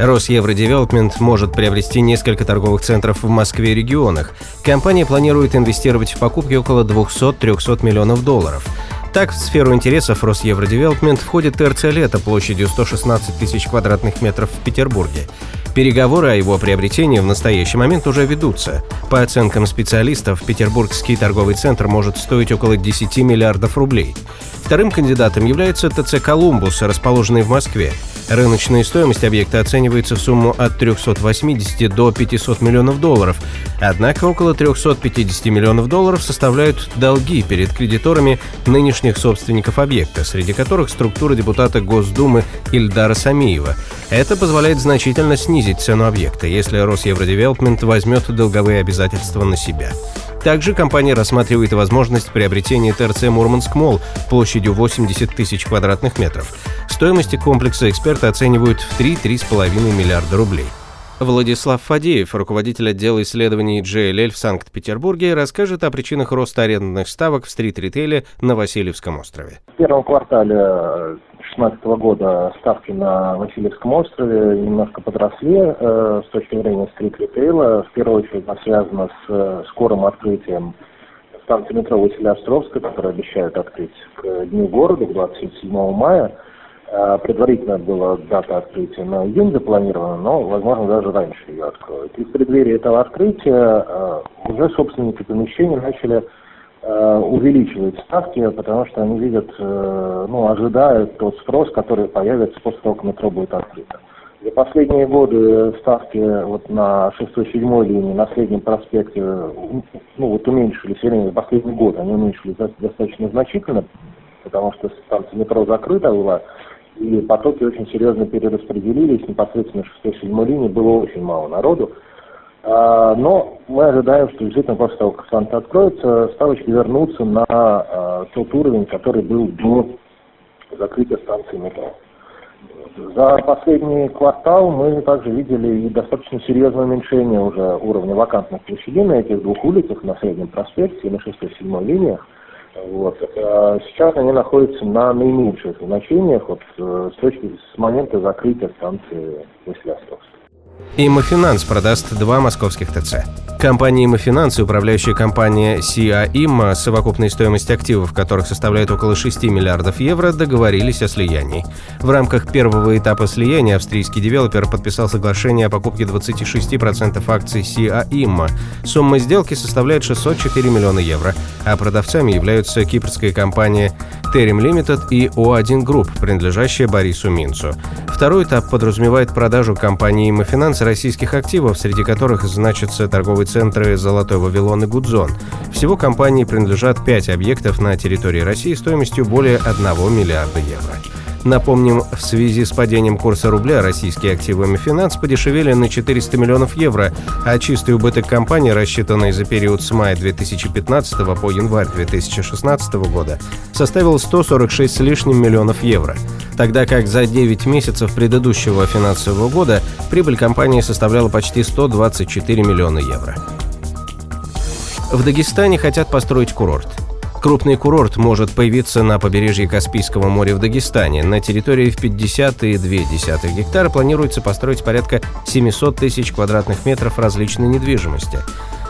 Росевродевелопмент может приобрести несколько торговых центров в Москве и регионах. Компания планирует инвестировать в покупки около 200-300 миллионов долларов. Так, в сферу интересов Росевродевелопмент входит ТРЦ «Лето» площадью 116 тысяч квадратных метров в Петербурге. Переговоры о его приобретении в настоящий момент уже ведутся. По оценкам специалистов, Петербургский торговый центр может стоить около 10 миллиардов рублей. Вторым кандидатом является ТЦ «Колумбус», расположенный в Москве. Рыночная стоимость объекта оценивается в сумму от 380 до 500 миллионов долларов. Однако около 350 миллионов долларов составляют долги перед кредиторами нынешних собственников объекта, среди которых структура депутата Госдумы Ильдара Самиева. Это позволяет значительно снизить цену объекта, если Росевродевелопмент возьмет долговые обязательства на себя. Также компания рассматривает возможность приобретения ТРЦ «Мурманск Молл» площадью 80 тысяч квадратных метров. Стоимости комплекса эксперты оценивают в 3-3,5 миллиарда рублей. Владислав Фадеев, руководитель отдела исследований JLL в Санкт-Петербурге, расскажет о причинах роста арендных ставок в стрит-ритейле на Васильевском острове. В первом квартале 2016 года ставки на Васильевском острове немножко подросли э, с точки зрения стрит-ритейла. В первую очередь это связано с э, скорым открытием станции метро Василия-Островска, которая обещают открыть к Дню города, 27 мая. Э, предварительно была дата открытия на июнь запланирована, но, возможно, даже раньше ее откроют. И в преддверии этого открытия э, уже собственники помещений начали э, увеличивать ставки, потому что они видят, ну, ожидают тот спрос, который появится после того, как метро будет открыто. За последние годы ставки вот на 6-7 линии, на среднем проспекте, ну вот уменьшились, вернее, за последний год они уменьшились достаточно значительно, потому что станция метро закрыта была, и потоки очень серьезно перераспределились, непосредственно в 6-7 линии было очень мало народу. А, но мы ожидаем, что действительно после того, как станция откроется, ставочки вернутся на а, тот уровень, который был до закрытия станции метро. За последний квартал мы также видели и достаточно серьезное уменьшение уже уровня вакантных площадей на этих двух улицах, на Среднем проспекте и на 6-7 линиях. Вот. А сейчас они находятся на наименьших значениях вот, э, с точки с момента закрытия станции Василиостровска. Имофинанс продаст два московских ТЦ. Компания Имофинанс и управляющая компания СИА Имма, совокупная стоимость активов которых составляет около 6 миллиардов евро, договорились о слиянии. В рамках первого этапа слияния австрийский девелопер подписал соглашение о покупке 26% акций СИА Имма. Сумма сделки составляет 604 миллиона евро, а продавцами являются кипрская компания Терем Limited и О1 Group, принадлежащая Борису Минцу. Второй этап подразумевает продажу компании Имофинанс российских активов, среди которых значатся торговые центры «Золотой Вавилон» и «Гудзон». Всего компании принадлежат пять объектов на территории России стоимостью более 1 миллиарда евро. Напомним, в связи с падением курса рубля российские активы Мифинанс подешевели на 400 миллионов евро, а чистый убыток компании, рассчитанный за период с мая 2015 по январь 2016 года, составил 146 с лишним миллионов евро тогда как за 9 месяцев предыдущего финансового года прибыль компании составляла почти 124 миллиона евро. В Дагестане хотят построить курорт. Крупный курорт может появиться на побережье Каспийского моря в Дагестане. На территории в 50,2 гектара планируется построить порядка 700 тысяч квадратных метров различной недвижимости.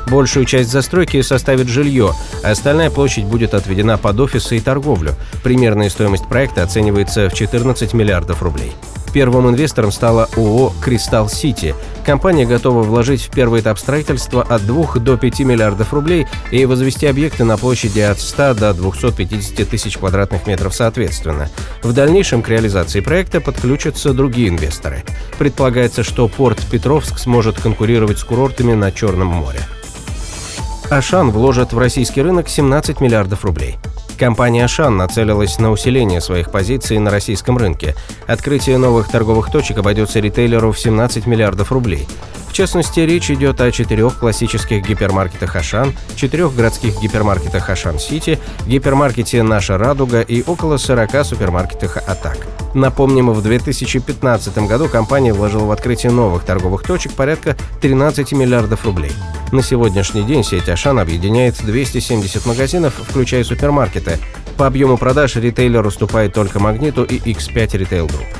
Большую часть застройки составит жилье, а остальная площадь будет отведена под офисы и торговлю. Примерная стоимость проекта оценивается в 14 миллиардов рублей. Первым инвестором стала ООО «Кристалл Сити». Компания готова вложить в первый этап строительства от 2 до 5 миллиардов рублей и возвести объекты на площади от 100 до 250 тысяч квадратных метров соответственно. В дальнейшем к реализации проекта подключатся другие инвесторы. Предполагается, что порт Петровск сможет конкурировать с курортами на Черном море. Ашан вложит в российский рынок 17 миллиардов рублей. Компания «Ашан» нацелилась на усиление своих позиций на российском рынке. Открытие новых торговых точек обойдется ритейлеру в 17 миллиардов рублей. В частности, речь идет о четырех классических гипермаркетах «Ашан», четырех городских гипермаркетах «Ашан-Сити», гипермаркете «Наша Радуга» и около 40 супермаркетах «Атак». Напомним, в 2015 году компания вложила в открытие новых торговых точек порядка 13 миллиардов рублей. На сегодняшний день сеть «Ашан» объединяет 270 магазинов, включая супермаркеты. По объему продаж ритейлер уступает только «Магниту» и X5 Retail Group.